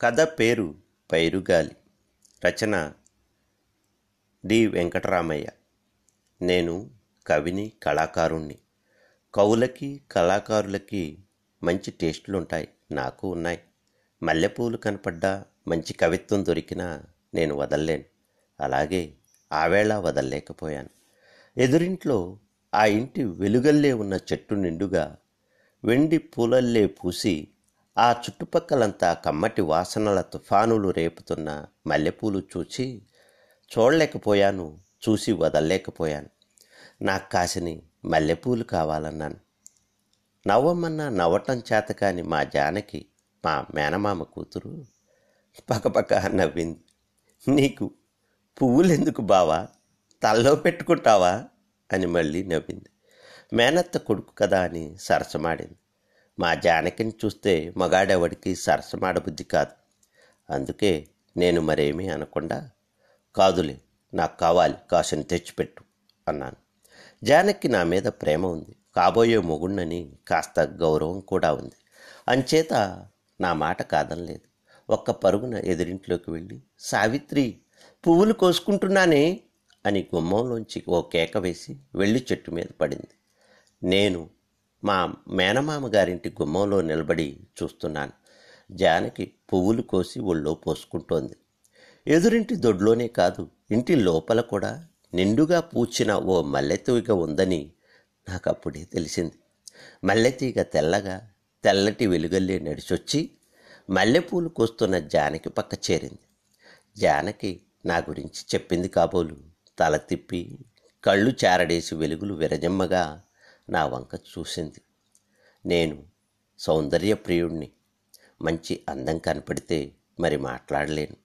కథ పేరు పైరుగాలి. రచన డి. వెంకటరామయ్య. నేను కవిని కళాకారుణ్ణి. కవులకి కళాకారులకి మంచి టేస్టులు ఉంటాయి నాకు ఉన్నాయి. మల్లెపూలు కనపడ్డా మంచి కవిత్వం దొరికినా నేను వదల్లేను. అలాగే ఆవేళ వదల్లేకపోయాను. ఎదురింట్లో ఆ ఇంటి వెలుగల్లే ఉన్న చెట్టు నిండుగా వెండి పూలల్లే పూసి ఆ చుట్టుపక్కలంతా కమ్మటి వాసనల తుఫానులు రేపుతున్న మల్లెపూలు చూచి చూడలేకపోయాను చూసి వదలలేకపోయాను. నాకు కాసిని మల్లెపూలు కావాలన్నాను. నవ్వమన్నా నవ్వటం చేత కాని మా జానకి మా మేనమామ కూతురు పక్కపక్క నవ్వింది. నీకు పువ్వులెందుకు బావా? తల్లో పెట్టుకుంటావా? అని మళ్ళీ నవ్వింది. మేనత్త కొడుకు కదా అని సరసమాడింది. మా జానకిని చూస్తే మగాడెవడికి సరసమాడబుద్ధి కాదు. అందుకే నేను మరేమీ అనకుండా కాదులే నాకు కావాలి కాసిన తెచ్చిపెట్టు అన్నాను. జానకి నా మీద ప్రేమ ఉంది. కాబోయే మొగుణ్ణని కాస్త గౌరవం కూడా ఉంది. అంచేత నా మాట కాదనలేదు. ఒక్క పరుగున ఎదురింట్లోకి వెళ్ళి సావిత్రి పువ్వులు కోసుకుంటున్నానే? అని గుమ్మంలోంచి ఓ కేక వేసి వెళ్ళి చెట్టు మీద పడింది. నేను మా మేనమామ గారింటి గుమ్మంలో నిలబడి చూస్తున్నాను. జానకి పువ్వులు కోసి ఒళ్ళో పోసుకుంటోంది. ఎదురింటి దొడ్లోనే కాదు ఇంటి లోపల కూడా నిండుగా పూచిన ఓ మల్లెతీగ ఉందని నాకు అప్పుడే తెలిసింది. మల్లెతీగ తెల్లగా తెల్లటి వెలుగల్లే నడిచొచ్చి మల్లెపూలు కోస్తున్న జానకి పక్క చేరింది. జానకి నా గురించి చెప్పింది కాబోలు తల తిప్పి కళ్ళు చారడేసి వెలుగులు విరజమ్మగా నా వంక చూసింది. నేను సౌందర్య ప్రియుడిని మంచి అందం కనపడితే మరి మాట్లాడలేను.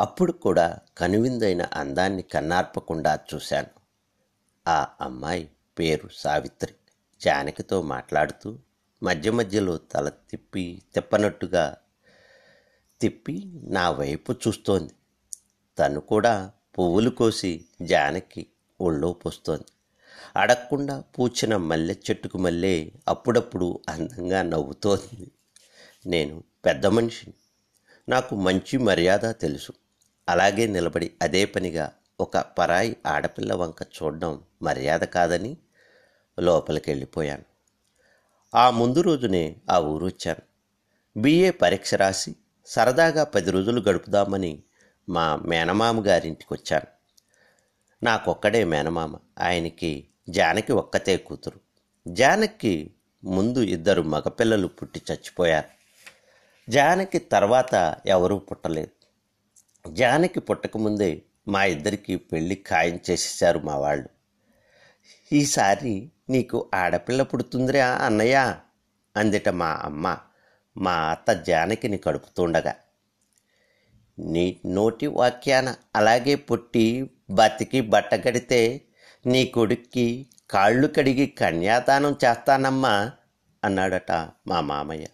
అప్పుడు కూడా కనువిందైన అందాన్ని కన్నార్పకుండా చూశాను. ఆ అమ్మాయి పేరు సావిత్రి. జానకితో మాట్లాడుతూ మధ్య మధ్యలో తల తిప్పి తిప్పనట్టుగా తిప్పి నా వైపు చూస్తోంది. తను కూడా పువ్వులు కోసి జానకి ఒళ్ళో పోస్తోంది. అడగకుండా పూచిన మల్లె చెట్టుకు మల్లె అప్పుడప్పుడు అందంగా నవ్వుతోంది. నేను పెద్ద మనిషిని. నాకు మంచి మర్యాద తెలుసు. అలాగే నిలబడి అదే పనిగా ఒక పరాయి ఆడపిల్ల వంక చూడడం మర్యాద కాదని లోపలికి వెళ్ళిపోయాను ఆ ముందు రోజునే ఆ ఊరు వచ్చాను బిఏ పరీక్ష రాసి సరదాగా పది రోజులు గడుపుదామని మా మేనమామ గారింటికి వచ్చాను నాకొక్కడే మేనమామ. ఆయనకి జానకి ఒక్కతే కూతురు. జానకి ముందు ఇద్దరు మగపిల్లలు పుట్టి చచ్చిపోయారు. జానకి తర్వాత ఎవరూ పుట్టలేదు. జానకి పుట్టకముందే మా ఇద్దరికి పెళ్ళి ఖాయం చేసేసారు మా వాళ్ళు. ఈసారి నీకు ఆడపిల్ల పుడుతుందిరా అన్నయ్య అందిట మా అమ్మ మా అత్త జానకిని కడుపుతుండగా. నీ నోటి వాక్యాన అలాగే పుట్టి బతికి బట్ట కడితే నీ కొడుక్కి కాళ్ళు కడిగి కన్యాదానం చేస్తానమ్మా అన్నాడట మా మామయ్య.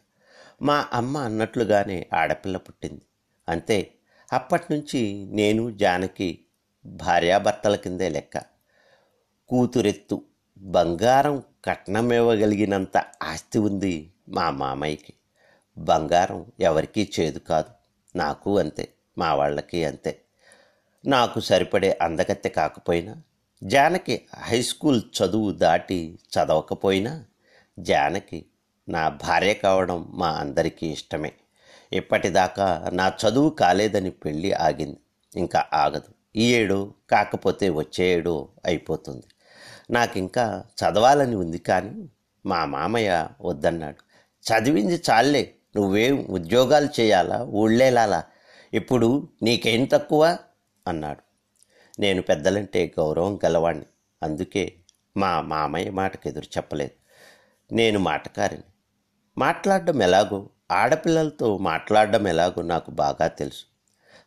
మా అమ్మ అన్నట్లుగానే ఆడపిల్ల పుట్టింది. అంతే అప్పటి నుంచి నేను జానకి భార్యాభర్తల కిందే లెక్క. కూతురెత్తు బంగారం కట్నం ఇవ్వగలిగినంత ఆస్తి ఉంది మా మామయ్యకి. బంగారం ఎవరికీ చేదు కాదు నాకు అంతే మా వాళ్ళకి అంతే. నాకు సరిపడే అందగత్తె కాకపోయినా జానకి హై స్కూల్ చదువు దాటి చదవకపోయినా జానకి నా భార్య కావడం మా అందరికీ ఇష్టమే. ఇప్పటిదాకా నా చదువు కాలేదని పెళ్ళి ఆగింది. ఇంకా ఆగదు. ఈ ఏడు కాకపోతే వచ్చే ఏడు అయిపోతుంది. నాకు ఇంకా చదవాలని ఉంది కానీ మా మామయ్య వద్దన్నాడు. చదివింది చాలే నువ్వేం ఉద్యోగాలు చేయాలా? ఊళ్ళేలాలా? ఇప్పుడు నీకేం తక్కువ? అన్నాడు. నేను పెద్దలంటే గౌరవం గలవాణ్ణి. అందుకే మా మామయ్య మాటకు ఎదురు చెప్పలేదు. నేను మాటకారిని. మాట్లాడడం ఎలాగో ఆడపిల్లలతో మాట్లాడడం ఎలాగో నాకు బాగా తెలుసు.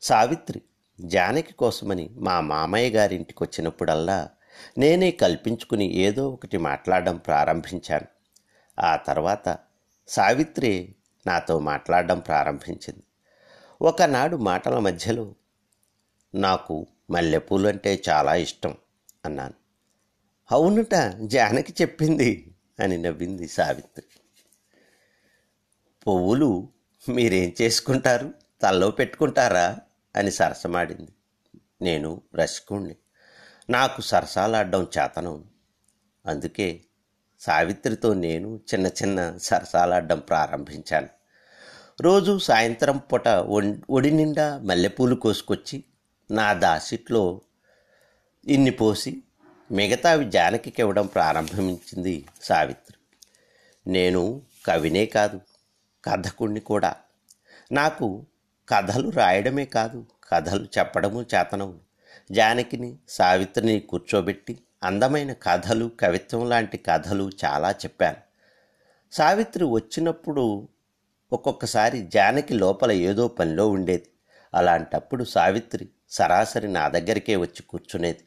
సావిత్రి జానకి కోసమని మా మామయ్య గారింటికి వచ్చినప్పుడల్లా నేనే కల్పించుకుని ఏదో ఒకటి మాట్లాడడం ప్రారంభించాను. ఆ తర్వాత సావిత్రి నాతో మాట్లాడడం ప్రారంభించింది. ఒకనాడు మాటల మధ్యలో నాకు మల్లెపూలు అంటే చాలా ఇష్టం అన్నాను. అవునుట జానకి చెప్పింది అని నవ్వింది సావిత్రి. పువ్వులు మీరేం చేసుకుంటారు? తల్లో పెట్టుకుంటారా? అని సరసమాడింది. నేను రసికుణ్ణి. నాకు సరసాలాడడం చేతనం. అందుకే సావిత్రితో నేను చిన్న చిన్న సరసాలాడడం ప్రారంభించాను. రోజు సాయంత్రం పూట ఒం- ఒడి నిండా మల్లెపూలు కోసుకొచ్చి నా దాసిట్లో ఇన్ని పోసి మిగతావి జానకికి ఇవ్వడం ప్రారంభించింది సావిత్రి. నేను కవినే కాదు కథకుణ్ణి కూడా. నాకు కథలు రాయడమే కాదు కథలు చెప్పడము చేతనము జానకిని సావిత్రిని కూర్చోబెట్టి అందమైన కథలు కవిత్వం లాంటి కథలు చాలా చెప్పాను. సావిత్రి వచ్చినప్పుడు ఒక్కొక్కసారి జానకి లోపల ఏదో పనిలో ఉండేది. అలాంటప్పుడు సావిత్రి సరాసరి నా దగ్గరికే వచ్చి కూర్చునేది.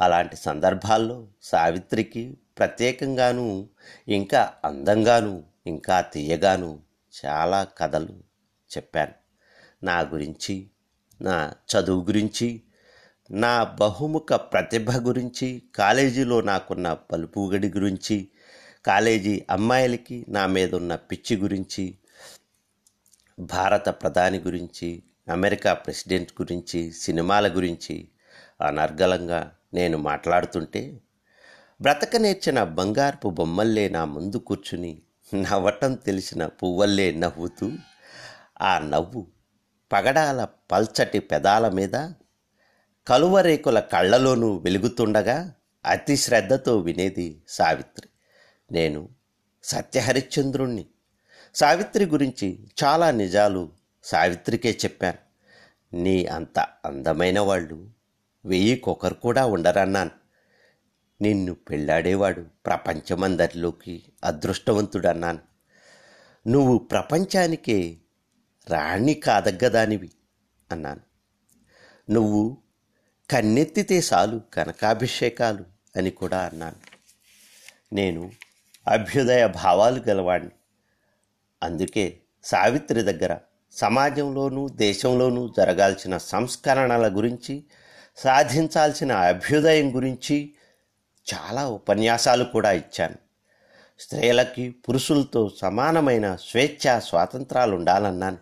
అలాంటి సందర్భాల్లో సావిత్రికి ప్రత్యేకంగాను ఇంకా అందంగాను ఇంకా తీయగాను చాలా కథలు చెప్పాను. నా గురించి నా చదువు గురించి నా బహుముఖ ప్రతిభ గురించి కాలేజీలో నాకున్న పలుపుగడి గురించి కాలేజీ అమ్మాయిలకి నా మీద ఉన్న పిచ్చి గురించి భారత ప్రధాని గురించి అమెరికా ప్రెసిడెంట్ గురించి సినిమాల గురించి అనర్గళంగా నేను మాట్లాడుతుంటే బ్రతక నేర్చిన బంగారపు బొమ్మల్లే నా ముందు కూర్చుని నవ్వటం తెలిసిన పువ్వల్లే నవ్వుతూ ఆ నవ్వు పగడాల పల్చటి పెదాల మీద కలువరేకుల కళ్ళలోనూ వెలుగుతుండగా అతి శ్రద్ధతో వినేది సావిత్రి. నేను సత్యహరిశ్చంద్రుణ్ణి. సావిత్రి గురించి చాలా నిజాలు సావిత్రికే చెప్పాను. నీ అంత అందమైన వాళ్ళు వెయ్యికొకరు కూడా ఉండరన్నాను. నిన్ను పెళ్ళాడేవాడు ప్రపంచమందరిలోకి అదృష్టవంతుడన్నాను. నువ్వు ప్రపంచానికే రాణి కాదగ్గదానివి అన్నాను. నువ్వు కన్నెత్తితే చాలు కనకాభిషేకాలు అని కూడా అన్నాను. నేను అభ్యుదయ భావాలు గలవాణ్ణి. అందుకే సావిత్రి దగ్గర సమాజంలోనూ దేశంలోనూ జరగాల్సిన సంస్కరణల గురించి సాధించాల్సిన అభ్యుదయం గురించి చాలా ఉపన్యాసాలు కూడా ఇచ్చాను. స్త్రీలకి పురుషులతో సమానమైన స్వేచ్ఛ స్వాతంత్రాలు ఉండాలన్నాను.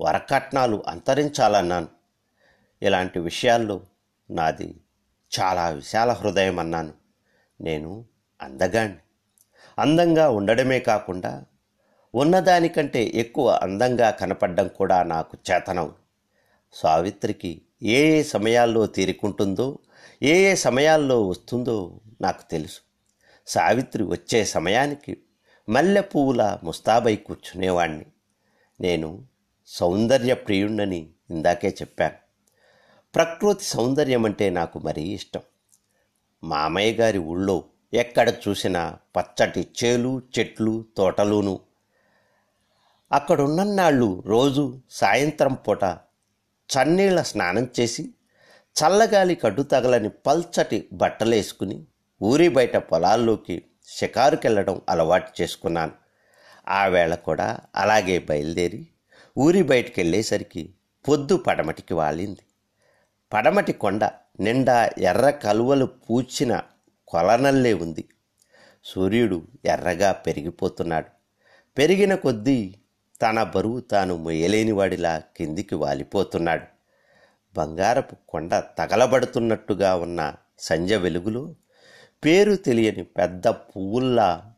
వరకట్నాలు అంతరించాలన్నాను. ఇలాంటి విషయాల్లో నాది చాలా విశాల హృదయం అన్నాను నేను అందగాణ్ణి. అందంగా ఉండడమే కాకుండా ఉన్నదానికంటే ఎక్కువ అందంగా కనపడడం కూడా నాకు చేతనం. సావిత్రికి ఏ ఏ సమయాల్లో తీరుకుంటుందో ఏ ఏ సమయాల్లో వస్తుందో నాకు తెలుసు. సావిత్రి వచ్చే సమయానికి మల్లె పువ్వుల ముస్తాబై కూర్చునేవాణ్ణి. నేను సౌందర్య ప్రియుణ్ణని ఇందాకే చెప్పాను. ప్రకృతి సౌందర్యం అంటే నాకు మరీ ఇష్టం. మామయ్య గారి ఊళ్ళో ఎక్కడ చూసినా పచ్చటి చేలు చెట్లు తోటలును అక్కడున్నన్నాళ్ళు రోజు సాయంత్రం పూట చన్నీళ్ళ స్నానం చేసి చల్లగాలి కడ్డు తగలని పల్చటి బట్టలేసుకుని ఊరి బయట పొలాల్లోకి షికారుకెళ్ళడం అలవాటు చేసుకున్నాను. ఆ వేళ కూడా అలాగే బయలుదేరి ఊరి బయటికి వెళ్ళేసరికి పొద్దు పడమటికి వాలింది. పడమటి కొండ నిండా ఎర్ర కలువలు పూచిన కొలనల్లే ఉంది. సూర్యుడు ఎర్రగా పెరిగిపోతున్నాడు. పెరిగిన కొద్దీ తన బరువు తాను మొయ్యలేనివాడిలా కిందికి వాలిపోతున్నాడు. బంగారపు కొండ తగలబడుతున్నట్టుగా ఉన్న సంజ వెలుగులో పేరు తెలియని పెద్ద పువ్వుల్లా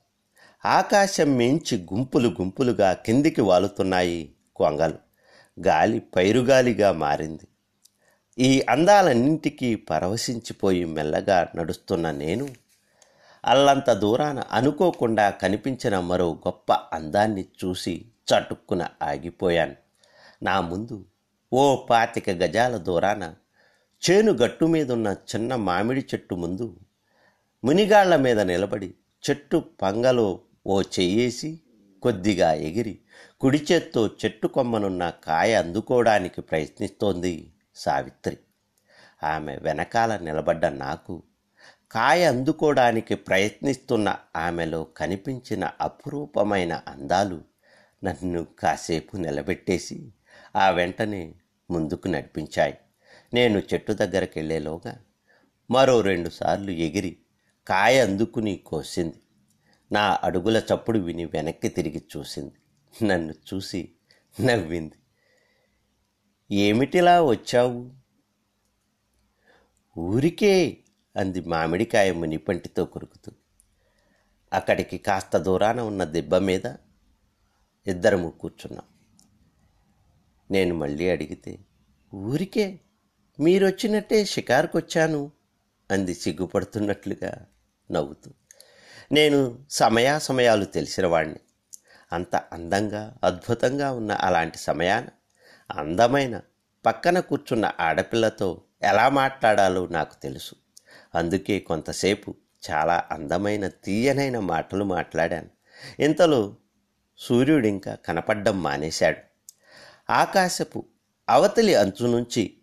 ఆకాశం మించి గుంపులు గుంపులుగా కిందికి వాలుతున్నాయి కొంగలు. గాలి పైరుగాలిగా మారింది. ఈ అందాలన్నింటికీ పరవశించిపోయి మెల్లగా నడుస్తున్న నేను అల్లంత దూరాన అనుకోకుండా కనిపించిన మరో గొప్ప అందాన్ని చూసి చటుక్కున ఆగిపోయాను. నా ముందు ఓ పాతిక గజాల దూరాన చేను గట్టు మీదున్న చిన్న మామిడి చెట్టు ముందు మునిగాళ్ళ మీద నిలబడి చెట్టు పంగలో ఓ చెయ్యేసి కొద్దిగా ఎగిరి కుడి చేత్తో చెట్టు కొమ్మనున్న కాయ అందుకోవడానికి ప్రయత్నిస్తోంది సావిత్రి. ఆమె వెనకాల నిలబడ్డ నాకు కాయ అందుకోవడానికి ప్రయత్నిస్తున్న ఆమెలో కనిపించిన అపురూపమైన అందాలు నన్ను కాసేపు నిలబెట్టేసి ఆ వెంటనే ముందుకు నడిపించాయి. నేను చెట్టు దగ్గరికి వెళ్ళేలోగా మరో రెండుసార్లు ఎగిరి కాయ అందుకుని కోసింది. నా అడుగుల చప్పుడు విని వెనక్కి తిరిగి చూసింది. నన్ను చూసి నవ్వింది. ఏమిటిలా వచ్చావు? ఊరికే అంది మామిడికాయ మునిపంటితో కొరుకుతూ. అక్కడికి కాస్త దూరాన ఉన్న దెబ్బ మీద ఇద్దరము కూర్చున్నాం. నేను మళ్ళీ అడిగితే ఊరికే మీరొచ్చినట్టే షికారుకు వచ్చాను అంది సిగ్గుపడుతున్నట్లుగా నవ్వుతూ. నేను సమయాసమయాలు తెలిసిన వాణ్ణి అంత అందంగా అద్భుతంగా ఉన్న అలాంటి సమయాన అందమైన పక్కన కూర్చున్న ఆడపిల్లతో ఎలా మాట్లాడాలో నాకు తెలుసు. అందుకే కొంతసేపు చాలా అందమైన తీయనైన మాటలు మాట్లాడాను. ఇంతలో సూర్యుడు ఇంకా కనపడ్డం మానేశాడు. ఆకాశపు అవతలి అంచు నుంచి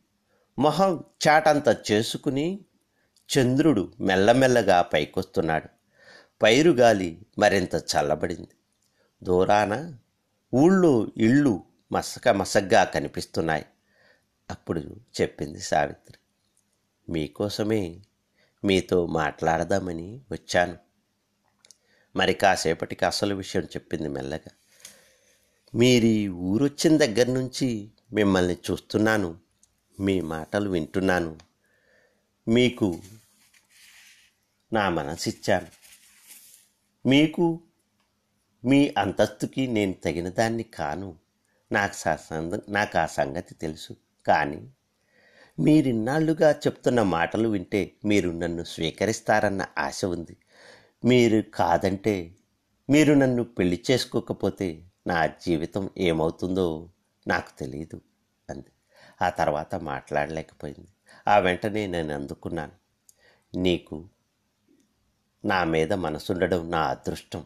మొహం చాటంత చేసుకుని చంద్రుడు మెల్లమెల్లగా పైకొస్తున్నాడు. పైరుగాలి మరింత చల్లబడింది. దూరాన ఊళ్ళో ఇళ్ళు మసక మసగ్గా కనిపిస్తున్నాయి. అప్పుడు చెప్పింది సావిత్రి మీకోసమే మీతో మాట్లాడదామని వచ్చాను. మరి కాసేపటికి అసలు విషయం చెప్పింది మెల్లగా. మీరీ ఊరొచ్చిన దగ్గర నుంచి మిమ్మల్ని చూస్తున్నాను మీ మాటలు వింటున్నాను. మీకు నా మనసిచ్చాను. మీకు మీ అంతస్తుకి నేను తగిన దాన్ని కాను. నాకు నాకు ఆ సంగతి తెలుసు. కానీ మీరిన్నాళ్ళుగా చెప్తున్న మాటలు వింటే మీరు నన్ను స్వీకరిస్తారన్న ఆశ ఉంది. మీరు కాదంటే మీరు నన్ను పెళ్ళి చేసుకోకపోతే నా జీవితం ఏమవుతుందో నాకు తెలియదు అంది. ఆ తర్వాత మాట్లాడలేకపోయింది. ఆ వెంటనే నేను అందుకున్నాను. నీకు నా మీద మనసుండడం నా అదృష్టం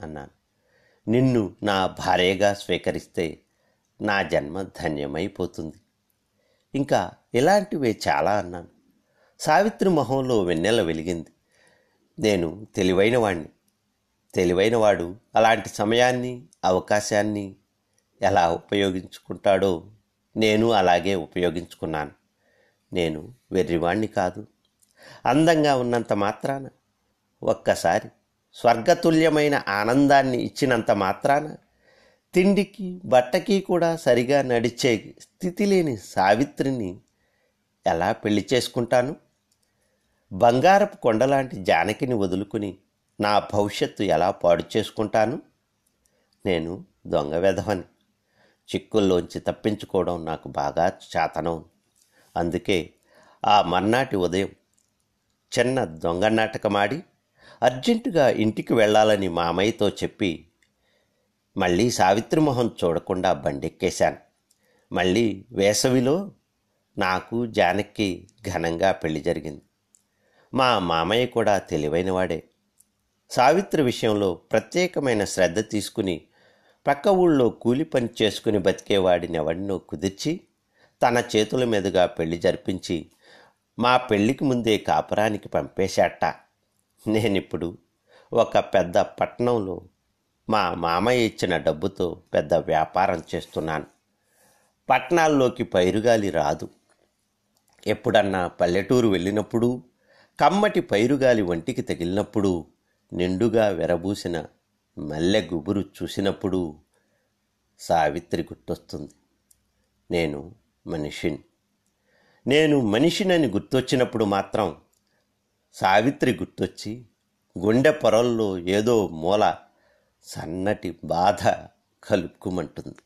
అన్నాను. నిన్ను నా భార్యగా స్వీకరిస్తే నా జన్మ ధన్యమైపోతుంది. ఇంకా ఇలాంటివే చాలా అన్నాను. సావిత్రి మొహంలో వెన్నెల వెలిగింది. నేను తెలివైనవాణ్ణి. తెలివైనవాడు అలాంటి సమయాన్ని అవకాశాన్ని ఎలా ఉపయోగించుకుంటాడో నేను అలాగే ఉపయోగించుకున్నాను. నేను వెర్రివాణ్ణి కాదు. అందంగా ఉన్నంత మాత్రాన ఒక్కసారి స్వర్గతుల్యమైన ఆనందాన్ని ఇచ్చినంత మాత్రాన తిండికి బట్టకి కూడా సరిగా నడిచే స్థితి లేని సావిత్రిని ఎలా పెళ్ళి చేసుకుంటాను? బంగారపు కొండలాంటి జానకిని వదులుకుని నా భవిష్యత్తు ఎలా పాడు చేసుకుంటాను? నేను దొంగ వెధవని. చిక్కుల్లోంచి తప్పించుకోవడం నాకు బాగా చాతనం. అందుకే ఆ మర్నాటి ఉదయం చిన్న దొంగ నాటకమాడి అర్జెంటుగా ఇంటికి వెళ్ళాలని మామయ్యతో చెప్పి మళ్ళీ సావిత్రి మొహం చూడకుండా బండెక్కేశాను. మళ్ళీ వేసవిలో నాకు జానక్కి ఘనంగా పెళ్ళి జరిగింది. మా మామయ్య కూడా తెలివైనవాడే. సావిత్రి విషయంలో ప్రత్యేకమైన శ్రద్ధ తీసుకుని పక్క ఊళ్ళో కూలి పని చేసుకుని బతికేవాడిని ఎవడినో కుదిర్చి తన చేతుల మీదుగా పెళ్ళి జరిపించి మా పెళ్ళికి ముందే కాపురానికి పంపేశాట. నేనిప్పుడు ఒక పెద్ద పట్టణంలో మా మామయ్య ఇచ్చిన డబ్బుతో పెద్ద వ్యాపారం చేస్తున్నాను. పట్టణాల్లోకి పైరుగాలి రాదు. ఎప్పుడన్నా పల్లెటూరు వెళ్ళినప్పుడు కమ్మటి పైరుగాలి వంటికి తగిలినప్పుడు నిండుగా వెరబూసిన మల్లె గుబురు చూసినప్పుడు సావిత్రి గుర్తొస్తుంది. నేను మనిషిని. నేను మనిషినని గుర్తొచ్చినప్పుడు మాత్రం సావిత్రి గుర్తొచ్చి గుండె పొరల్లో ఏదో మూల సన్నటి బాధ కలుపుకుమంటుంది.